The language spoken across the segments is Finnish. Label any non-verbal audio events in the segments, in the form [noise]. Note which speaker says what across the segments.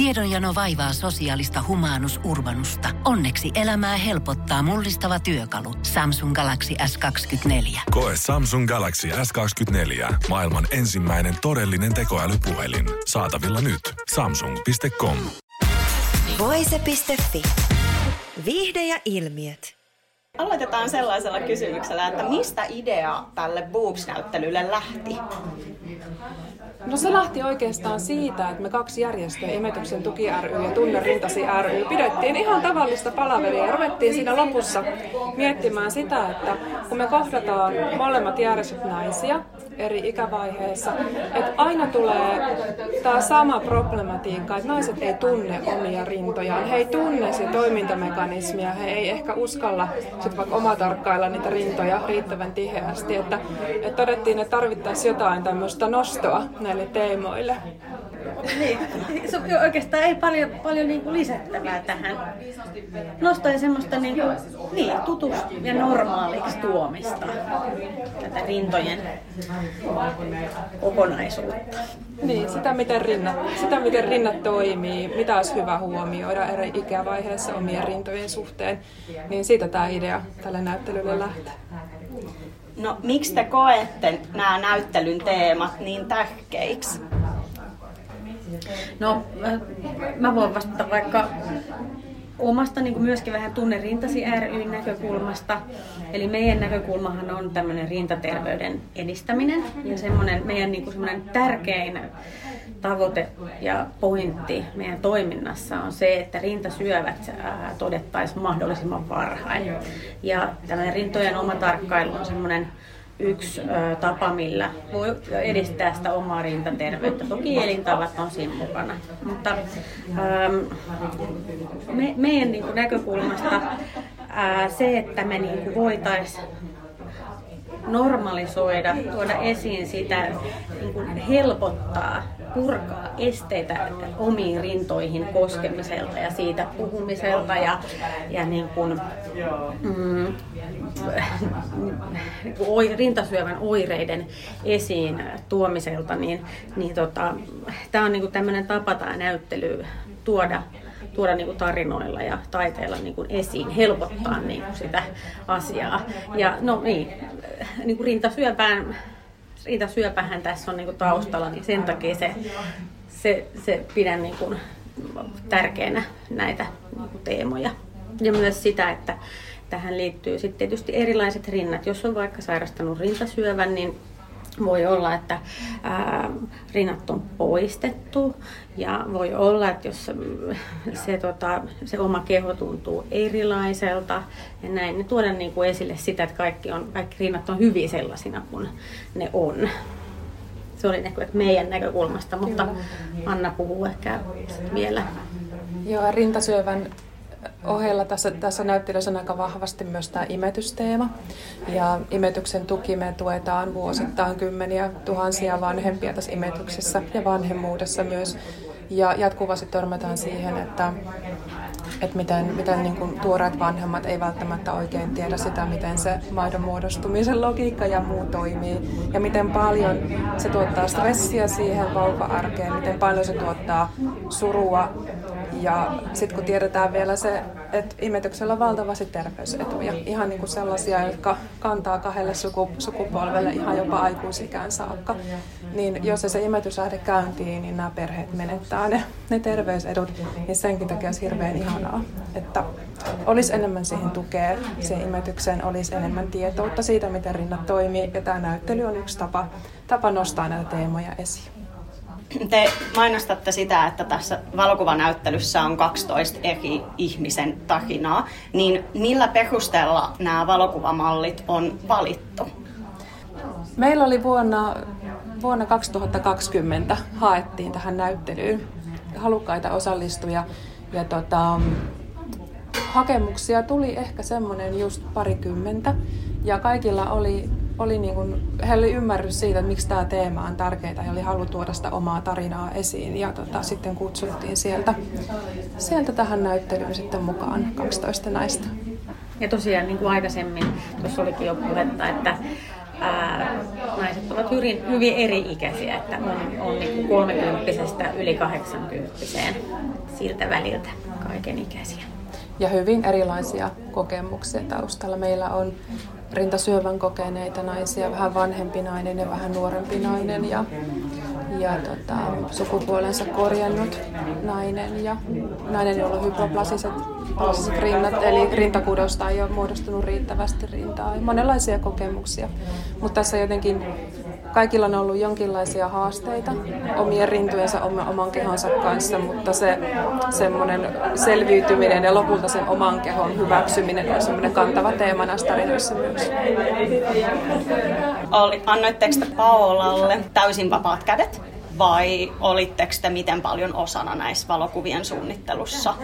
Speaker 1: Tiedonjano vaivaa sosiaalista humanus urbanusta. Onneksi elämää helpottaa mullistava työkalu. Samsung Galaxy S24.
Speaker 2: Koe Samsung Galaxy S24. Maailman ensimmäinen todellinen tekoälypuhelin. Saatavilla nyt. Samsung.com.
Speaker 3: Voise.fi. Viihde ja ilmiöt.
Speaker 4: Aloitetaan sellaisella kysymyksellä, että mistä idea tälle Boobs-näyttelylle lähti?
Speaker 5: No se lähti oikeastaan siitä, että me kaksi järjestöä, Imetyksen tuki ry ja Tunne rintasi ry, pidettiin ihan tavallista palaveria ja ruvettiin siinä lopussa miettimään sitä, että kun me kohdataan molemmat järjestöt naisia eri ikävaiheissa, että aina tulee tämä sama problematiikka, että naiset ei tunne omia rintojaan, he ei tunne se toimintamekanismia, he ei ehkä uskalla sit vaikka oma tarkkailla niitä rintoja riittävän tiheästi, että, että todettiin, että tarvittaisiin jotain tämmöistä nostoa näille teemoille.
Speaker 6: Niin, oikeastaan ei paljon, paljon niin kuin lisättävää tähän. Nostan semmoista niin kuin, niin, ja normaaliksi tuomista tätä rintojen kokonaisuutta.
Speaker 5: Niin, sitä miten, rinnat, sitä miten rinnat toimii, mitä olisi hyvä huomioida eri ikävaiheessa omien rintojen suhteen, niin siitä tämä idea tälle näyttelylle lähtee.
Speaker 4: No, miksi te koette nämä näyttelyn teemat niin tähkeiksi?
Speaker 6: No, mä voin vastata vaikka omasta niin kuin myöskin vähän tunne rintasi ryn näkökulmasta. Eli meidän näkökulmahan on tämmöinen rintaterveyden edistäminen ja semmoinen meidän niin kuin semmoinen tärkein tavoite ja pointti meidän toiminnassa on se, että rintasyövät todettaisiin mahdollisimman varhain. Ja tämmöinen rintojen oma tarkkailu on semmoinen yksi tapa, millä voi edistää sitä omaa rintaterveyttä. Toki elintavat on siinä mukana. Mutta ö, me, meidän niin kuin näkökulmasta ö, se, että me niin voitaisiin normalisoida, tuoda esiin sitä, niin kuin helpottaa, purkaa esteitä omiin rintoihin koskemiselta ja siitä puhumiselta ja, ja niin kuin, mm, rintasyövän oireiden esiin tuomiselta, niin, niin tota, tämä on niin tämmöinen tapa tämä näyttely tuoda tuoda niin kuin tarinoilla ja taiteella niin kuin esiin, helpottaa niin kuin sitä asiaa. Ja no niin, niin kuin rintasyöpään, rintasyöpähän tässä on niin kuin taustalla, niin sen takia se, se, se pidän niin kuin tärkeänä näitä niin kuin teemoja. Ja myös sitä, että tähän liittyy sitten tietysti erilaiset rinnat. Jos on vaikka sairastanut rintasyövän, niin voi olla, että ää, rinnat on poistettu ja voi olla, että jos se, tota, se oma keho tuntuu erilaiselta ja näin, niin tuoda niin kuin esille sitä, että kaikki, on, kaikki rinnat on hyviä sellaisina kuin ne on. Se oli niin kuin, että meidän näkökulmasta, mutta Anna puhuu ehkä vielä.
Speaker 5: Joo, rintasyövän ohella tässä, tässä näyttelyssä on aika vahvasti myös tämä imetysteema. Ja imetyksen tuki me tuetaan vuosittain kymmeniä tuhansia vanhempia tässä imetyksessä ja vanhemmuudessa myös. Ja jatkuvasti törmätään siihen, että, että miten, miten niin kuin tuoreet vanhemmat ei välttämättä oikein tiedä sitä, miten se maidon muodostumisen logiikka ja muu toimii. Ja miten paljon se tuottaa stressiä siihen vauva-arkeen, miten paljon se tuottaa surua ja sitten kun tiedetään vielä se, että imetyksellä on valtavasti terveysetuja, ihan niin kuin sellaisia, jotka kantaa kahdelle sukupolvelle ihan jopa aikuisikään saakka, niin jos se imetys lähde käyntiin, niin nämä perheet menettää ne, ne terveysedut, niin senkin takia olisi hirveän ihanaa, että olisi enemmän siihen tukea, siihen imetykseen olisi enemmän tietoutta siitä, miten rinnat toimii, ja tämä näyttely on yksi tapa, tapa nostaa näitä teemoja esiin
Speaker 4: te mainostatte sitä, että tässä valokuvanäyttelyssä on 12 eri ihmisen tarinaa, niin millä perusteella nämä valokuvamallit on valittu?
Speaker 5: Meillä oli vuonna, vuonna 2020 haettiin tähän näyttelyyn halukkaita osallistujia. Ja tota, hakemuksia tuli ehkä semmoinen just parikymmentä. Ja kaikilla oli oli niin kuin, heillä oli ymmärrys siitä, että miksi tämä teema on tärkeää ja oli halu tuoda sitä omaa tarinaa esiin. Ja tota, sitten kutsuttiin sieltä, sieltä tähän näyttelyyn sitten mukaan 12 naista.
Speaker 6: Ja tosiaan niin kuin aikaisemmin, tuossa olikin jo puhetta, että ää, naiset ovat hyvin, hyvin eri-ikäisiä, että on, on niin 30 yli 80 siltä väliltä kaiken ikäisiä.
Speaker 5: Ja hyvin erilaisia kokemuksia taustalla. Meillä on rintasyövän kokeneita naisia, vähän vanhempi nainen ja vähän nuorempi nainen ja, ja tota, sukupuolensa korjannut nainen ja nainen, jolla on hypoplasiset rinnat, eli rintakudosta ei ole muodostunut riittävästi rintaa. Ja monenlaisia kokemuksia, mutta tässä jotenkin kaikilla on ollut jonkinlaisia haasteita omien rintojensa, oman kehonsa kanssa, mutta se semmoinen selviytyminen ja lopulta sen oman kehon hyväksyminen on semmoinen kantava teema näissä tarinoissa myös.
Speaker 4: Annoitteko te Paolalle täysin vapaat kädet? vai olitteko te miten paljon osana näissä valokuvien suunnittelussa?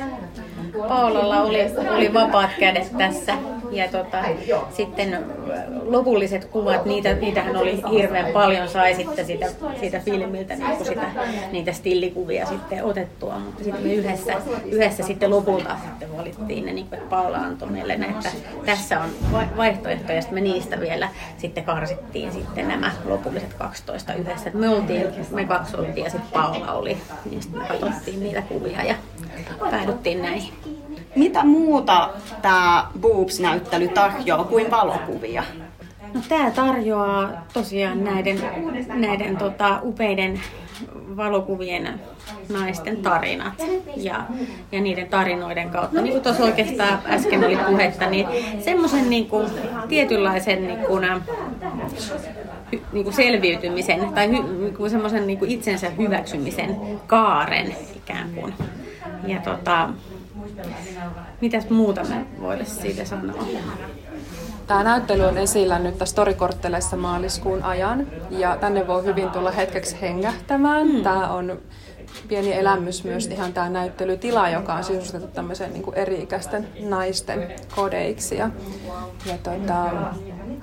Speaker 6: Paolalla oli, oli vapaat kädet tässä ja tota, sitten lopulliset kuvat, niitä, niitähän oli hirveän paljon, sai sitten sitä, siitä filmiltä niin kuin sitä, niitä stillikuvia sitten otettua, mutta sitten me yhdessä, yhdessä sitten lopulta sitten valittiin ne, niin kuin, että Paula antoi meille, että tässä on vaihtoehtoja, ja sitten me niistä vielä sitten karsittiin sitten nämä lopulliset 12 yhdessä. me oltiin, me kaksi oltiin ja sitten Paula oli, niin sitten me katsottiin niitä kuvia ja päädyttiin näihin.
Speaker 4: Mitä muuta tämä Boobs-näyttely tarjoaa kuin valokuvia?
Speaker 6: No, tämä tarjoaa tosiaan näiden, näiden tota, upeiden valokuvien naisten tarinat ja, ja niiden tarinoiden kautta. Niin kuin tuossa oikeastaan äsken oli puhetta, niin semmoisen niin kuin, tietynlaisen niin kuin, hy, niin kuin selviytymisen tai niin kuin semmoisen niin kuin itsensä hyväksymisen kaaren ikään kuin. Ja tota, Mitäs muuta me voitaisiin siitä sanoa?
Speaker 5: Tämä näyttely on esillä nyt tässä Torikortteleissa maaliskuun ajan ja tänne voi hyvin tulla hetkeksi hengähtämään. Hmm. Tämä on pieni elämys myös ihan tämä näyttelytila, joka on sisustettu tämmöisen niin eri-ikäisten naisten kodeiksi. Ja, ja tota,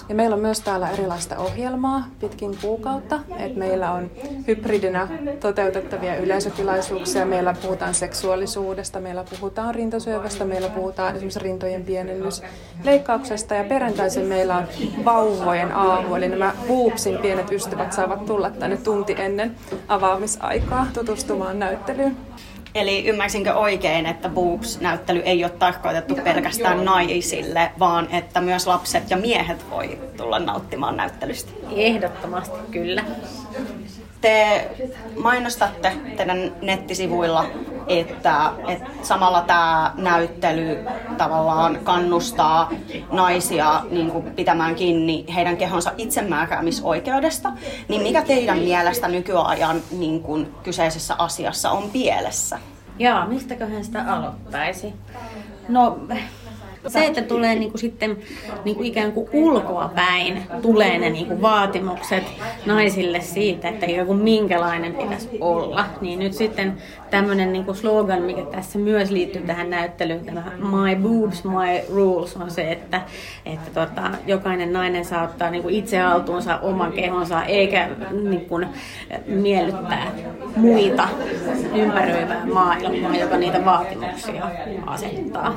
Speaker 5: ja meillä on myös täällä erilaista ohjelmaa pitkin kuukautta. Et meillä on hybridinä toteutettavia yleisötilaisuuksia. Meillä puhutaan seksuaalisuudesta, meillä puhutaan rintasyövästä, meillä puhutaan esimerkiksi rintojen pienennysleikkauksesta. Ja perjantaisin meillä on vauvojen aamu, eli nämä Boopsin pienet ystävät saavat tulla tänne tunti ennen avaamisaikaa tutustumaan näyttelyyn.
Speaker 4: Eli ymmärsinkö oikein, että Boobs-näyttely ei ole tarkoitettu pelkästään naisille, vaan että myös lapset ja miehet voi tulla nauttimaan näyttelystä?
Speaker 6: Ehdottomasti kyllä.
Speaker 4: Te mainostatte teidän nettisivuilla, että, että samalla tämä näyttely tavallaan kannustaa naisia niin kuin pitämään kiinni heidän kehonsa itsemääräämisoikeudesta. Niin mikä teidän mielestä nykyajan niin kuin kyseisessä asiassa on pielessä?
Speaker 6: Jaa, mistäköhän sitä aloittaisi? No, se, että tulee niin kuin sitten niin kuin ikään kuin ulkoa päin, tulee ne niin kuin vaatimukset naisille siitä, että kuin minkälainen pitäisi olla. Niin nyt sitten tämmöinen niin kuin slogan, mikä tässä myös liittyy tähän näyttelyyn, tämä My Boobs, My Rules, on se, että, että tota, jokainen nainen saa ottaa niin kuin itse haltuunsa oman kehonsa, eikä niin kuin, miellyttää muita ympäröivää maailmaa, joka niitä vaatimuksia asettaa.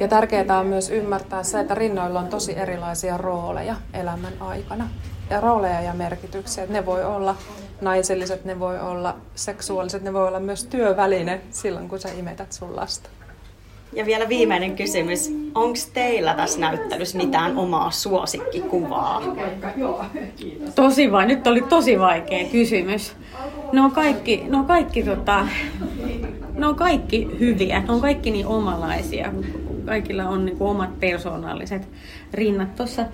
Speaker 5: Ja tärkeää on myös ymmärtää se, että rinnoilla on tosi erilaisia rooleja elämän aikana. Ja rooleja ja merkityksiä. Ne voi olla naiselliset, ne voi olla seksuaaliset, ne voi olla myös työväline silloin, kun sä imetät sun lasta.
Speaker 4: Ja vielä viimeinen kysymys. Onko teillä tässä näyttelyssä mitään omaa suosikkikuvaa?
Speaker 6: Tosi vai, nyt oli tosi vaikea kysymys. Ne on kaikki, ne on kaikki, tota, ne on kaikki hyviä, ne on kaikki niin omalaisia kaikilla on niin kuin omat persoonalliset rinnat. Tuossa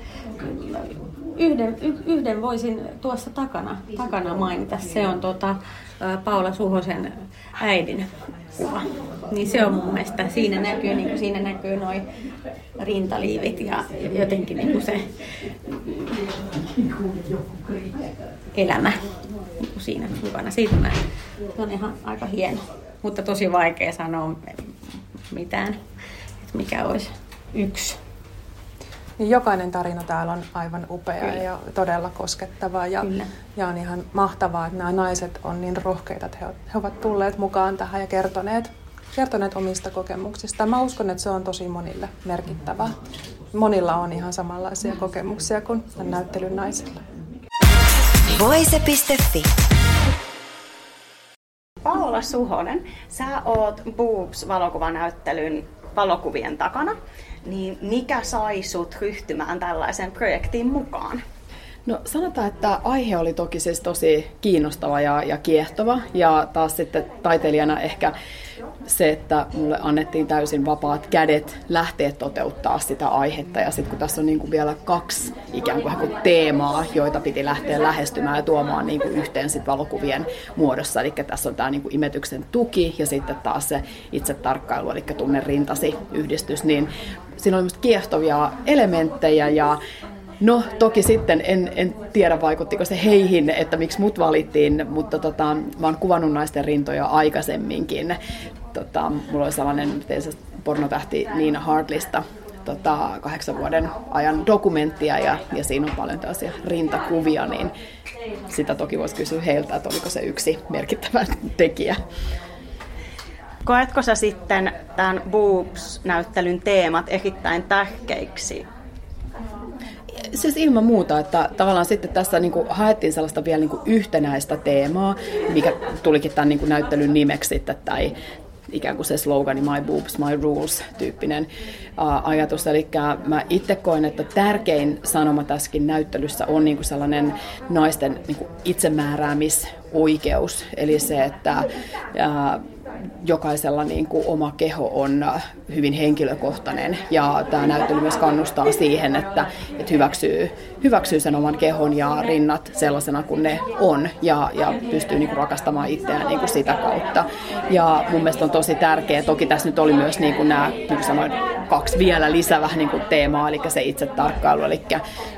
Speaker 6: yhden, yhden voisin tuossa takana, takana mainita. Se on tota, Paula Suhosen äidin kuva. Niin se on mun mielestä, siinä näkyy, niin kuin siinä näkyy noin rintaliivit ja jotenkin niin kuin se elämä niin kuin siinä mukana. Siitä mä, se on ihan aika hieno, mutta tosi vaikea sanoa mitään mikä olisi yksi.
Speaker 5: Niin jokainen tarina täällä on aivan upea Kyllä. ja todella koskettava. Ja, ja on ihan mahtavaa, että nämä naiset on niin rohkeita, että he, he ovat tulleet mukaan tähän ja kertoneet, kertoneet omista kokemuksista. Mä uskon, että se on tosi monille merkittävää. Monilla on ihan samanlaisia kokemuksia kuin näyttelyn naisilla.
Speaker 3: Voise.fi
Speaker 4: Paula Suhonen, sä oot Boobs-valokuvanäyttelyn valokuvien takana, niin mikä sai sut ryhtymään tällaisen projektiin mukaan?
Speaker 7: No sanotaan, että aihe oli toki siis tosi kiinnostava ja, ja kiehtova ja taas sitten taiteilijana ehkä se, että mulle annettiin täysin vapaat kädet lähteä toteuttaa sitä aihetta. Ja sitten kun tässä on niin kuin vielä kaksi ikään kuin teemaa, joita piti lähteä lähestymään ja tuomaan niin kuin yhteen sit valokuvien muodossa. Eli tässä on tämä niin kuin imetyksen tuki ja sitten taas se itse tarkkailu, eli tunne rintasi yhdistys. Niin siinä oli kiehtovia elementtejä ja No toki sitten en, en tiedä vaikuttiko se heihin, että miksi mut valittiin, mutta tota, mä oon kuvannut naisten rintoja aikaisemminkin. Tota, mulla oli sellainen pornotähti Niina Hartlista tota, kahdeksan vuoden ajan dokumenttia ja, ja siinä on paljon tällaisia rintakuvia, niin sitä toki voisi kysyä heiltä, että oliko se yksi merkittävä tekijä.
Speaker 4: Koetko sä sitten tämän Boobs-näyttelyn teemat erittäin tärkeiksi
Speaker 7: siis ilman muuta, että tavallaan sitten tässä niin kuin haettiin sellaista vielä niin kuin yhtenäistä teemaa, mikä tulikin tämän niin kuin näyttelyn nimeksi sitten, tai ikään kuin se slogani My Boobs, My Rules tyyppinen ajatus. Eli mä itse koen, että tärkein sanoma tässäkin näyttelyssä on niin kuin sellainen naisten niin kuin itsemääräämisoikeus. Eli se, että uh, jokaisella niin kuin oma keho on hyvin henkilökohtainen ja tämä näyttely myös kannustaa siihen, että, että hyväksyy, hyväksyy sen oman kehon ja rinnat sellaisena kuin ne on ja, ja pystyy niin kuin rakastamaan itseään niin kuin sitä kautta. Ja mun mielestä on tosi tärkeää, toki tässä nyt oli myös niin kuin nämä, niin kuin sanoin, kaksi vielä lisää vähän niin kuin teemaa, eli se itse tarkkailu, eli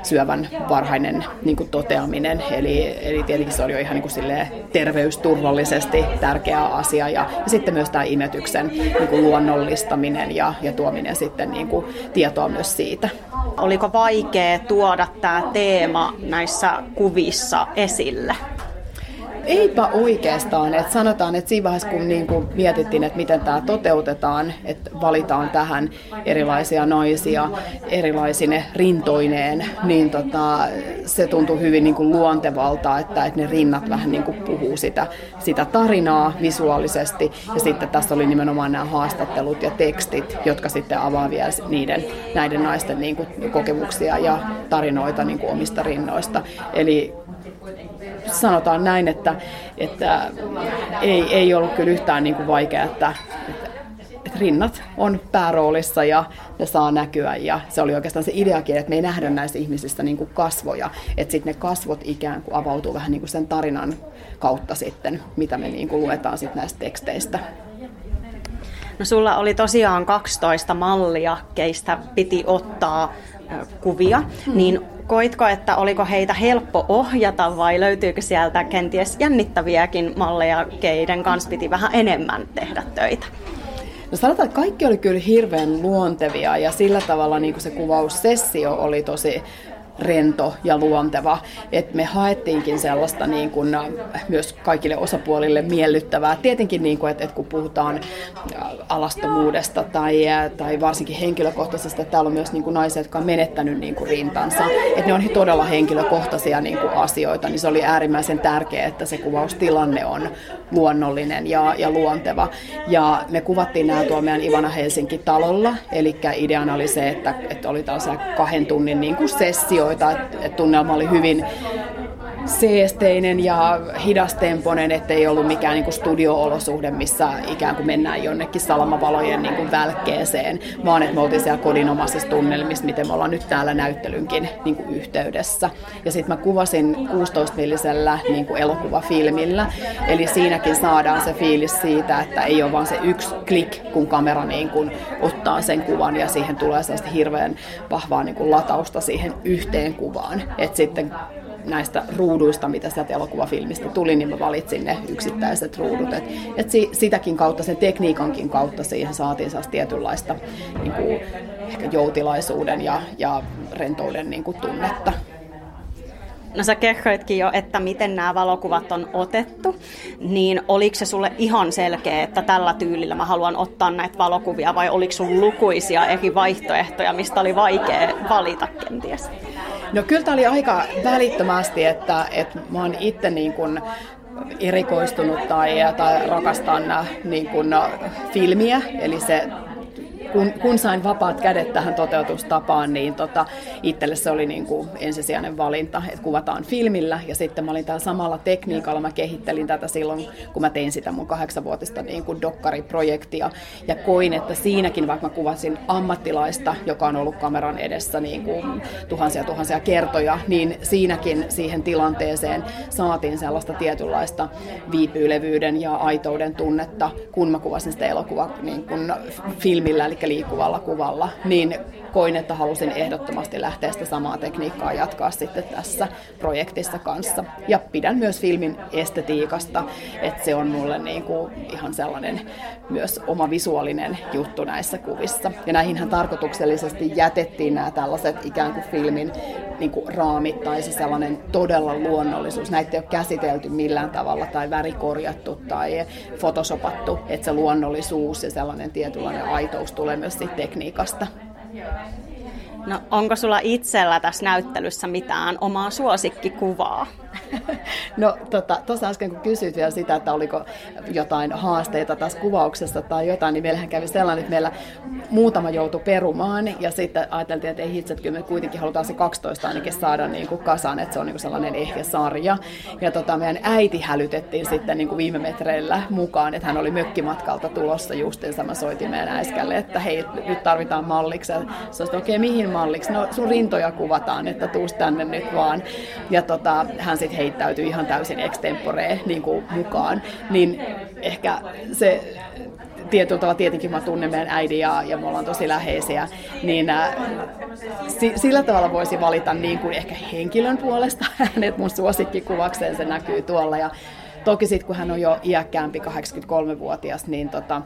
Speaker 7: syövän varhainen niin kuin toteaminen, eli, eli tietenkin se oli jo ihan niin kuin terveysturvallisesti tärkeä asia ja, ja sitten myös tämä imetyksen niin kuin luonnollistaminen ja, ja tuominen sitten niin kuin tietoa myös siitä.
Speaker 4: Oliko vaikea tuoda tämä teema näissä kuvissa esille?
Speaker 7: Eipä oikeastaan. että sanotaan, että siinä vaiheessa kun niin kuin mietittiin, että miten tämä toteutetaan, että valitaan tähän erilaisia naisia erilaisine rintoineen, niin tota, se tuntui hyvin niin kuin luontevalta, että, että ne rinnat vähän niin kuin puhuu sitä, sitä tarinaa visuaalisesti. Ja sitten tässä oli nimenomaan nämä haastattelut ja tekstit, jotka sitten avaa vielä niiden, näiden naisten niin kuin kokemuksia ja tarinoita niin kuin omista rinnoista. Eli sanotaan näin, että, että ei, ei ollut kyllä yhtään niin kuin vaikea, että, että, että rinnat on pääroolissa ja ne saa näkyä. Ja se oli oikeastaan se ideakin, että me ei nähdä näistä ihmisistä niin kuin kasvoja. Että sitten ne kasvot ikään kuin avautuu vähän niin kuin sen tarinan kautta sitten, mitä me niin kuin luetaan sitten näistä teksteistä.
Speaker 4: No sulla oli tosiaan 12 mallia, keistä piti ottaa kuvia, hmm. niin koitko, että oliko heitä helppo ohjata vai löytyykö sieltä kenties jännittäviäkin malleja, keiden kanssa piti vähän enemmän tehdä töitä?
Speaker 7: No sanotaan, että kaikki oli kyllä hirveän luontevia ja sillä tavalla niin kuin se kuvaussessio oli tosi rento ja luonteva. Et me haettiinkin sellaista niin kuin, äh, myös kaikille osapuolille miellyttävää. Tietenkin, niin kuin, että, että kun puhutaan äh, alastomuudesta tai, äh, tai varsinkin henkilökohtaisesta, että täällä on myös niin kuin naisia, jotka on menettänyt niin kuin rintansa. Että ne on todella henkilökohtaisia niin kuin asioita, niin se oli äärimmäisen tärkeää, että se kuvaustilanne on luonnollinen ja, ja luonteva. Ja me kuvattiin nämä tuolla meidän Ivana Helsinki-talolla, eli ideana oli se, että, että oli tällaisia kahden tunnin niin kuin sessio, asioita, että tunnelma oli hyvin seesteinen ja hidastemponen, ettei ollut mikään niin kuin studio-olosuhde, missä ikään kuin mennään jonnekin salamavalojen niin kuin välkkeeseen, vaan että me oltiin siellä kodinomaisissa tunnelmissa, miten me ollaan nyt täällä näyttelynkin niin kuin yhteydessä. Ja sitten mä kuvasin 16-millisellä niin kuin elokuvafilmillä, eli siinäkin saadaan se fiilis siitä, että ei ole vain se yksi klik, kun kamera niin kuin ottaa sen kuvan ja siihen tulee sellaista hirveän vahvaa niin kuin latausta siihen yhteen kuvaan. Että sitten näistä ruuduista, mitä sieltä elokuvafilmistä tuli, niin mä valitsin ne yksittäiset ruudut. Et, et si, sitäkin kautta, sen tekniikankin kautta siihen saatiin saas tietynlaista niin kuin, ehkä joutilaisuuden ja, ja rentouden niin kuin tunnetta.
Speaker 4: No sä kerroitkin jo, että miten nämä valokuvat on otettu, niin oliko se sulle ihan selkeä, että tällä tyylillä mä haluan ottaa näitä valokuvia vai oliko sun lukuisia eri vaihtoehtoja, mistä oli vaikea valita kenties?
Speaker 7: No kyllä tämä oli aika välittömästi, että, että mä oon itse niin kuin erikoistunut tai, tai rakastan niin kuin filmiä, eli se kun, kun sain vapaat kädet tähän toteutustapaan, niin tota, itselle se oli niin kuin ensisijainen valinta, että kuvataan filmillä. Ja sitten mä olin täällä samalla tekniikalla, mä kehittelin tätä silloin, kun mä tein sitä mun kahdeksanvuotista niin kuin dokkariprojektia. Ja koin, että siinäkin, vaikka mä kuvasin ammattilaista, joka on ollut kameran edessä niin kuin tuhansia tuhansia kertoja, niin siinäkin siihen tilanteeseen saatiin sellaista tietynlaista viipyylevyyden ja aitouden tunnetta, kun mä kuvasin sitä elokuvaa niin kuin filmillä, eli liikkuvalla kuvalla, niin koin, että halusin ehdottomasti lähteä sitä samaa tekniikkaa jatkaa sitten tässä projektissa kanssa. Ja pidän myös filmin estetiikasta, että se on mulle niin kuin ihan sellainen myös oma visuaalinen juttu näissä kuvissa. Ja näihinhän tarkoituksellisesti jätettiin nämä tällaiset ikään kuin filmin niin kuin raamit tai se sellainen todella luonnollisuus. Näitä ei ole käsitelty millään tavalla tai värikorjattu tai fotosopattu, että se luonnollisuus ja sellainen tietynlainen aitous tulee myös siitä tekniikasta.
Speaker 4: No onko sulla itsellä tässä näyttelyssä mitään omaa suosikkikuvaa? [laughs]
Speaker 7: No tuossa tota, äsken kun kysyit vielä sitä, että oliko jotain haasteita tässä kuvauksessa tai jotain, niin meillähän kävi sellainen, että meillä muutama joutui perumaan ja sitten ajateltiin, että ei hitse, että kyllä me kuitenkin halutaan se 12 ainakin saada niin kuin kasaan, että se on niin kuin sellainen ehjä sarja. Ja tota, meidän äiti hälytettiin sitten niin kuin viime metreillä mukaan, että hän oli mökkimatkalta tulossa justiinsa. Mä soitin meidän äiskälle, että hei, nyt tarvitaan malliksi. Se okei, okay, mihin malliksi? No sun rintoja kuvataan, että tuus tänne nyt vaan. Ja tota, hän sitten heittäytyi ihan täysin extemporee niin mukaan, niin ehkä se tietyllä tavalla tietenkin mä tunnen meidän äidin ja, ja me ollaan tosi läheisiä, niin äh, si, sillä tavalla voisi valita niin kuin ehkä henkilön puolesta [laughs] hänet mun suosikkikuvakseen, se näkyy tuolla. Ja Toki sitten kun hän on jo iäkkäämpi, 83-vuotias, niin tota,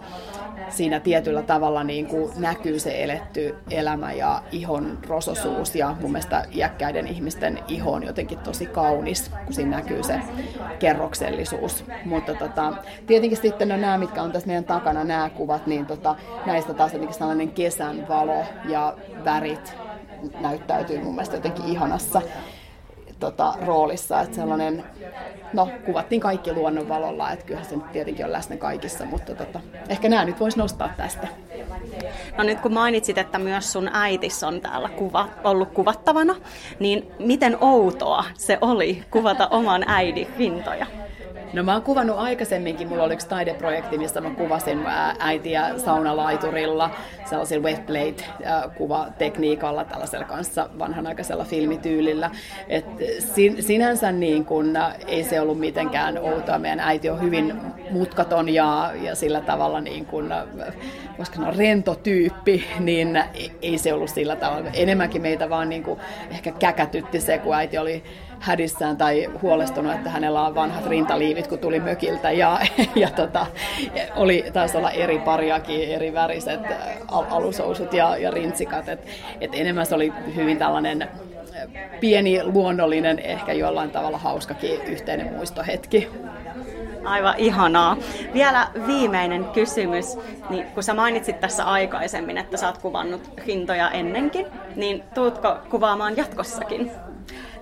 Speaker 7: siinä tietyllä tavalla niin kuin näkyy se eletty elämä ja ihon rososuus ja mun mielestä iäkkäiden ihmisten iho on jotenkin tosi kaunis, kun siinä näkyy se kerroksellisuus. Mutta tota, tietenkin sitten on nämä, mitkä on tässä meidän takana, nämä kuvat, niin tota, näistä taas jotenkin sellainen kesän valo ja värit näyttäytyy mun mielestä jotenkin ihanassa tota, roolissa, että sellainen, no kuvattiin kaikki luonnonvalolla, että kyllähän se nyt tietenkin on läsnä kaikissa, mutta tota, ehkä nämä nyt voisi nostaa tästä.
Speaker 4: No nyt kun mainitsit, että myös sun äitis on täällä kuva, ollut kuvattavana, niin miten outoa se oli kuvata oman äidin rintoja?
Speaker 7: No mä oon kuvannut aikaisemminkin, mulla oli yksi taideprojekti, missä mä kuvasin äitiä saunalaiturilla, sellaisella wetblade-kuvatekniikalla, tällaisella kanssa vanhanaikaisella filmityylillä. Et sinänsä niin kun, ei se ollut mitenkään outoa. Meidän äiti on hyvin mutkaton ja, ja sillä tavalla niin kun, voisiko sanoa rento tyyppi, niin ei se ollut sillä tavalla. Enemmänkin meitä vaan niin kuin ehkä käkätytti se, kun äiti oli hädissään tai huolestunut, että hänellä on vanhat rintaliivit, kun tuli mökiltä. Ja, [laughs] ja tota, oli, taisi olla eri pariakin, eri väriset al- alusousut ja, ja rintsikat. Et, et enemmän se oli hyvin tällainen pieni, luonnollinen, ehkä jollain tavalla hauskakin yhteinen muistohetki.
Speaker 4: Aivan ihanaa. Vielä viimeinen kysymys. Niin kun sä mainitsit tässä aikaisemmin, että sä oot kuvannut hintoja ennenkin, niin tuutko kuvaamaan jatkossakin?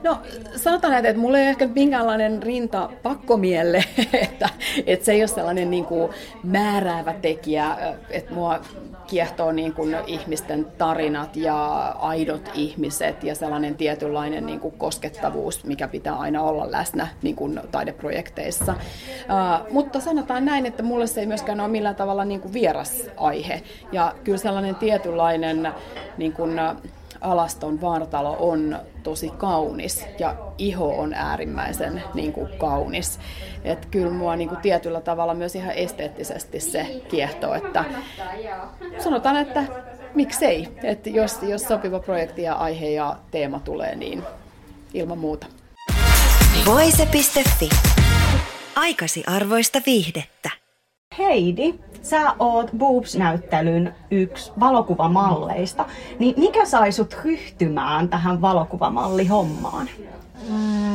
Speaker 7: No sanotaan näin, että mulla ei ehkä minkäänlainen rinta pakkomielle, [laughs] että, että se ei ole sellainen niin kuin määräävä tekijä, että mua kiehtoo niin kuin ihmisten tarinat ja aidot ihmiset ja sellainen tietynlainen niin kuin koskettavuus, mikä pitää aina olla läsnä niin kuin taideprojekteissa. Uh, mutta sanotaan näin, että mulle se ei myöskään ole millään tavalla niin kuin vieras aihe. Ja kyllä sellainen tietynlainen niin kuin, alaston vartalo on tosi kaunis ja iho on äärimmäisen niin kuin, kaunis. Et kyllä mua niin kuin, tietyllä tavalla myös ihan esteettisesti se kiehtoo, että sanotaan, että miksei. Että jos, jos sopiva projekti ja aihe ja teema tulee, niin ilman muuta.
Speaker 3: Voise.fi. Aikasi arvoista viihdettä.
Speaker 4: Heidi, sä oot Boobs-näyttelyn yksi valokuvamalleista, niin mikä sai sut ryhtymään tähän valokuvamallihommaan?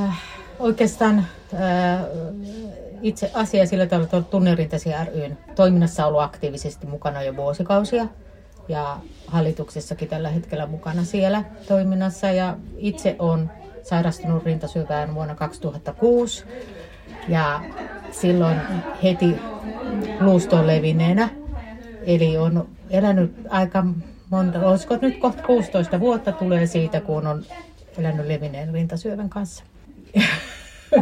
Speaker 8: Äh, oikeastaan ää, itse asia sillä tavalla, että Tunnerintasi ryn toiminnassa ollut aktiivisesti mukana jo vuosikausia ja hallituksessakin tällä hetkellä mukana siellä toiminnassa ja itse on sairastunut rintasyövään vuonna 2006 ja silloin heti luustoon levinneenä. Eli on elänyt aika monta, olisiko nyt kohta 16 vuotta tulee siitä, kun on elänyt levinneen rintasyövän kanssa.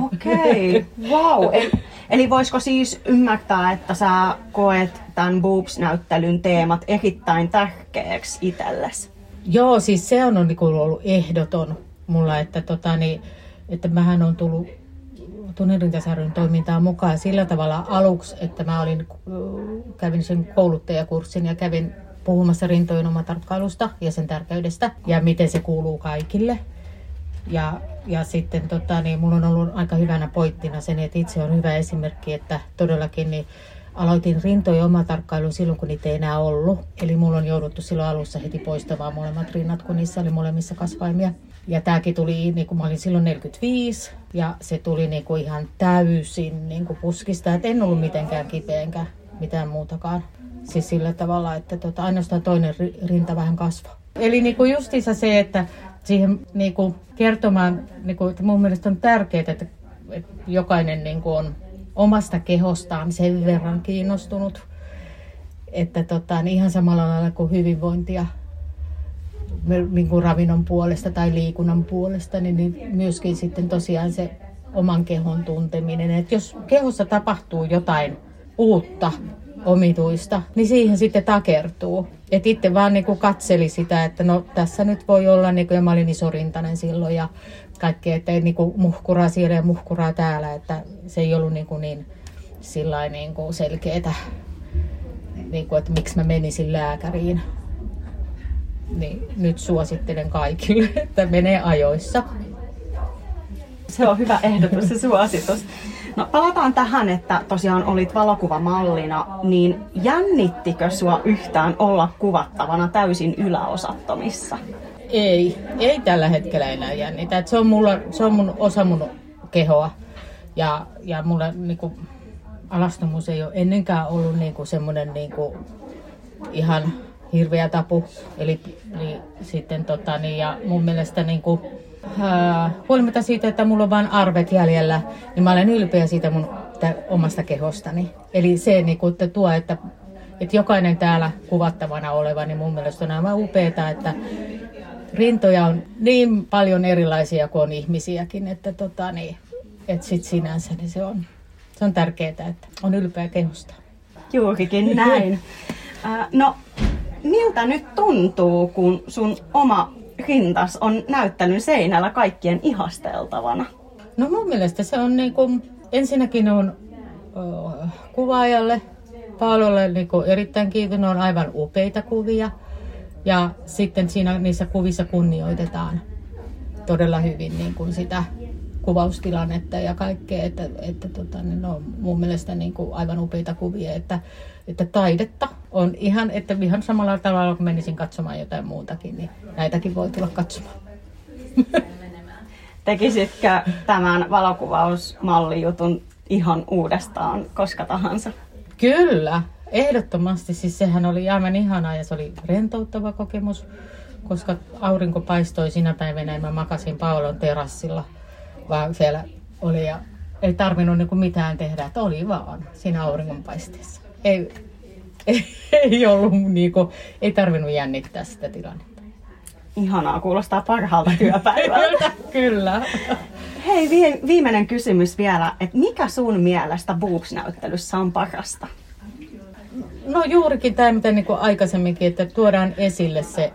Speaker 4: Okei, okay. wow. [laughs] Eli, eli voisiko siis ymmärtää, että sä koet tämän Boobs-näyttelyn teemat erittäin tärkeäksi itsellesi?
Speaker 8: Joo, siis se on niinku ollut ehdoton mulla, että, tota, niin, että mähän on tullut Tunnelintasarjun toimintaan mukaan sillä tavalla aluksi, että mä olin, kävin sen kouluttajakurssin ja kävin puhumassa rintojen omatarkkailusta ja sen tärkeydestä ja miten se kuuluu kaikille. Ja, ja sitten tota, niin mulla on ollut aika hyvänä pointtina sen, että itse on hyvä esimerkki, että todellakin niin aloitin rintojen omatarkkailun silloin, kun niitä ei enää ollut. Eli mulla on jouduttu silloin alussa heti poistamaan molemmat rinnat, kun niissä oli molemmissa kasvaimia. Ja tämäkin tuli, niin kuin mä olin silloin 45, ja se tuli niin kuin ihan täysin niin kuin puskista. Että en ollut mitenkään kipeä mitään muutakaan. Siis sillä tavalla, että tota, ainoastaan toinen rinta vähän kasvoi. Eli niin kuin justiinsa se, että siihen niin kuin kertomaan, niin kuin, että mun mielestä on tärkeää, että, että jokainen niin kuin on omasta kehostaan sen verran kiinnostunut, että tota, niin ihan samalla lailla kuin hyvinvointia niin kuin ravinnon puolesta tai liikunnan puolesta, niin, niin myöskin sitten tosiaan se oman kehon tunteminen. Että jos kehossa tapahtuu jotain uutta, omituista, niin siihen sitten takertuu. Et itse vaan niin kuin katseli sitä, että no tässä nyt voi olla, niin kuin, ja mä olin isorintainen silloin ja kaikkea, että niin kuin muhkuraa siellä ja muhkuraa täällä, että se ei ollut niin, kuin niin sillä niin kuin selkeätä, niin kuin, että miksi mä menisin lääkäriin. Niin nyt suosittelen kaikille, että menee ajoissa.
Speaker 4: Se on hyvä ehdotus ja suositus. No palataan tähän, että tosiaan olit valokuvamallina, niin jännittikö sua yhtään olla kuvattavana täysin yläosattomissa?
Speaker 8: Ei, ei tällä hetkellä enää jännitä. se, on mulla, se on mun osa mun kehoa. Ja, ja mulla niinku, alastomuus ei ole ennenkään ollut niinku semmoinen niinku, ihan hirveä tapu. Eli, eli sitten tota, niin, ja mun mielestä niinku, ää, huolimatta siitä, että mulla on vain arvet jäljellä, niin mä olen ylpeä siitä mun omasta kehostani. Eli se niinku, että tuo, että, että jokainen täällä kuvattavana oleva, niin mun mielestä on aivan upeaa, että rintoja on niin paljon erilaisia kuin on ihmisiäkin, että tota, niin, että sit sinänsä niin se on, se on tärkeää, että on ylpeä kehosta.
Speaker 4: Juurikin näin. [laughs] no, miltä nyt tuntuu, kun sun oma rintas on näyttänyt seinällä kaikkien ihasteltavana?
Speaker 8: No mun mielestä se on niin kuin, ensinnäkin on uh, kuvaajalle, Paololle niin kuin erittäin kiitos, on aivan upeita kuvia. Ja sitten siinä niissä kuvissa kunnioitetaan todella hyvin niin kuin sitä kuvaustilannetta ja kaikkea, että, että tota, niin ne on mun mielestä niin kuin aivan upeita kuvia, että, että taidetta on ihan, että ihan samalla tavalla kun menisin katsomaan jotain muutakin, niin näitäkin voi tulla katsomaan. [laughs]
Speaker 4: Tekisitkö tämän valokuvausmallijutun ihan uudestaan koska tahansa?
Speaker 8: Kyllä, ehdottomasti. Siis sehän oli aivan ihanaa ja se oli rentouttava kokemus, koska aurinko paistoi sinä päivänä ja mä makasin Paulon terassilla – vaan siellä oli ja ei tarvinnut niinku mitään tehdä, että oli vaan siinä auringonpaisteessa. Ei, ei, [laughs] ei ollut niinku, ei tarvinnut jännittää sitä tilannetta.
Speaker 4: Ihanaa, kuulostaa parhaalta työpäivältä. [laughs]
Speaker 8: Kyllä.
Speaker 4: Hei, viimeinen kysymys vielä, että mikä sun mielestä Boobs-näyttelyssä on parasta?
Speaker 8: No juurikin tämä, mitä niin kuin aikaisemminkin, että tuodaan esille se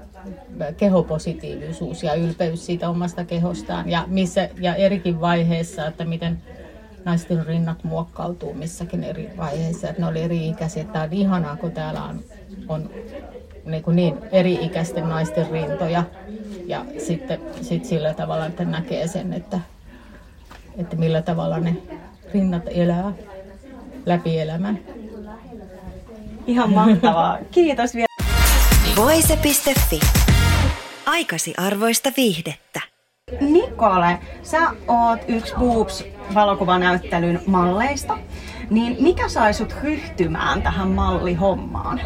Speaker 8: kehopositiivisuus ja ylpeys siitä omasta kehostaan ja, missä, ja erikin vaiheessa, että miten naisten rinnat muokkautuu missäkin eri vaiheissa, että ne oli eri-ikäisiä. Tämä on ihanaa, kun täällä on, on niin, kuin niin eri-ikäisten naisten rintoja ja sitten sit sillä tavalla, että näkee sen, että, että millä tavalla ne rinnat elää läpi elämän.
Speaker 4: Ihan mahtavaa. Kiitos vielä.
Speaker 3: Voise.fi. Aikasi arvoista viihdettä.
Speaker 4: Nikole, sä oot yksi Boobs-valokuvanäyttelyn malleista. Niin mikä sai sut ryhtymään tähän mallihommaan?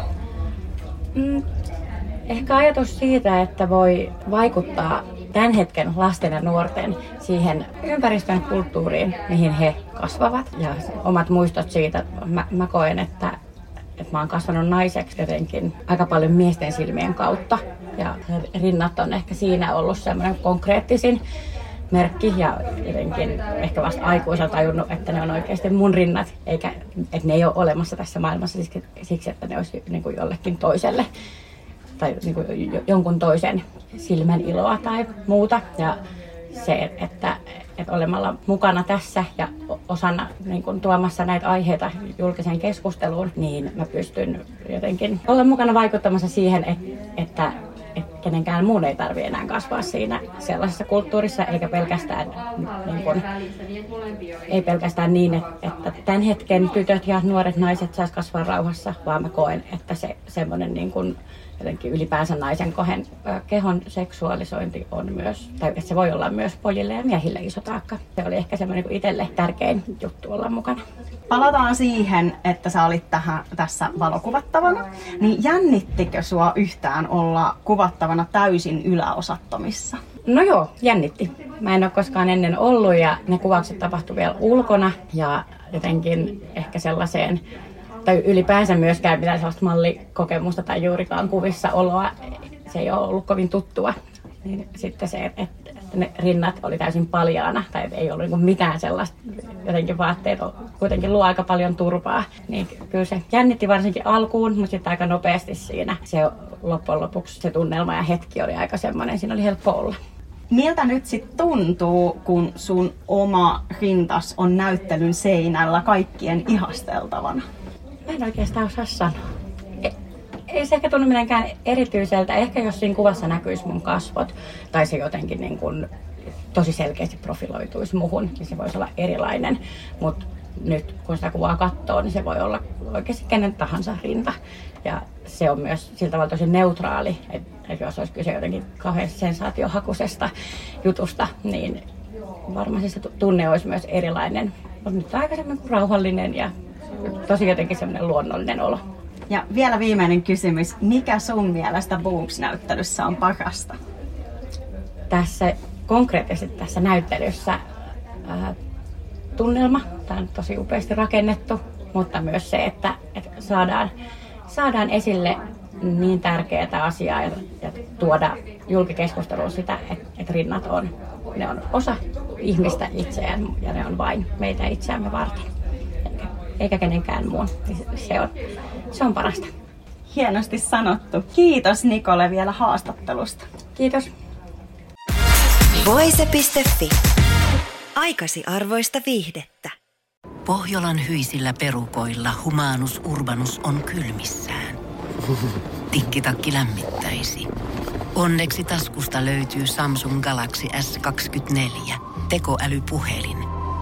Speaker 9: Mm, ehkä ajatus siitä, että voi vaikuttaa tämän hetken lasten ja nuorten siihen ympäristön kulttuuriin, mihin he kasvavat. Ja omat muistot siitä, mä, mä koen, että, että mä oon kasvanut naiseksi jotenkin aika paljon miesten silmien kautta. Ja rinnat on ehkä siinä ollut semmoinen konkreettisin merkki ja jotenkin ehkä vasta aikuisella tajunnut, että ne on oikeasti mun rinnat, eikä että ne ei ole olemassa tässä maailmassa siksi, että ne olisi niin kuin jollekin toiselle tai niin kuin jonkun toisen silmän iloa tai muuta. Ja se, että, että olemalla mukana tässä ja osana niin kuin tuomassa näitä aiheita julkiseen keskusteluun, niin mä pystyn jotenkin olla mukana vaikuttamassa siihen, että, että kenenkään muun ei tarvitse enää kasvaa siinä sellaisessa kulttuurissa, eikä pelkästään, niin kuin, ei pelkästään niin, että, tämän hetken tytöt ja nuoret naiset saisi kasvaa rauhassa, vaan mä koen, että se semmoinen niin kuin, jotenkin ylipäänsä naisen kohen, kehon seksuaalisointi on myös, tai se voi olla myös pojille ja miehille iso taakka. Se oli ehkä semmoinen niin itselle tärkein juttu olla mukana.
Speaker 4: Palataan siihen, että sä olit tähän, tässä valokuvattavana. Niin jännittikö sua yhtään olla kuvattavana täysin yläosattomissa?
Speaker 9: No joo, jännitti. Mä en ole koskaan ennen ollut ja ne kuvaukset tapahtuivat vielä ulkona ja jotenkin ehkä sellaiseen tai ylipäänsä myöskään mitään sellaista mallikokemusta tai juurikaan kuvissa oloa, se ei ole ollut kovin tuttua. Niin sitten se, että ne rinnat oli täysin paljaana tai ei ollut niin mitään sellaista, jotenkin vaatteet kuitenkin luo aika paljon turvaa. Niin kyllä se jännitti varsinkin alkuun, mutta sitten aika nopeasti siinä se loppujen lopuksi se tunnelma ja hetki oli aika semmoinen, siinä oli helppo olla.
Speaker 4: Miltä nyt sitten tuntuu, kun sun oma rintas on näyttelyn seinällä kaikkien ihasteltavana?
Speaker 9: Mä en oikeastaan osaa sanoa. Ei, se ehkä tunnu mitenkään erityiseltä. Ehkä jos siinä kuvassa näkyisi mun kasvot tai se jotenkin niin kuin tosi selkeästi profiloituisi muhun, niin se voisi olla erilainen. Mutta nyt kun sitä kuvaa katsoo, niin se voi olla oikeasti kenen tahansa rinta. Ja se on myös sillä tavalla tosi neutraali, että et jos olisi kyse jotenkin kauhean sensaatiohakusesta jutusta, niin varmasti se tunne olisi myös erilainen. Mutta nyt aika rauhallinen ja tosi jotenkin semmoinen luonnollinen olo.
Speaker 4: Ja vielä viimeinen kysymys. Mikä sun mielestä Boobs-näyttelyssä on parasta?
Speaker 9: Tässä konkreettisesti tässä näyttelyssä ää, tunnelma. Tämä on tosi upeasti rakennettu, mutta myös se, että, että saadaan, saadaan esille niin tärkeää asiaa ja, ja tuoda julkikeskusteluun sitä, että, että rinnat on, ne on osa ihmistä itseään ja ne on vain meitä itseämme varten eikä kenenkään muun. Se on, se on parasta.
Speaker 4: Hienosti sanottu. Kiitos Nikole vielä haastattelusta.
Speaker 9: Kiitos.
Speaker 3: Voise.fi. Aikasi arvoista viihdettä.
Speaker 1: Pohjolan hyisillä perukoilla humanus urbanus on kylmissään. Tikkitakki lämmittäisi. Onneksi taskusta löytyy Samsung Galaxy S24 tekoälypuhelin –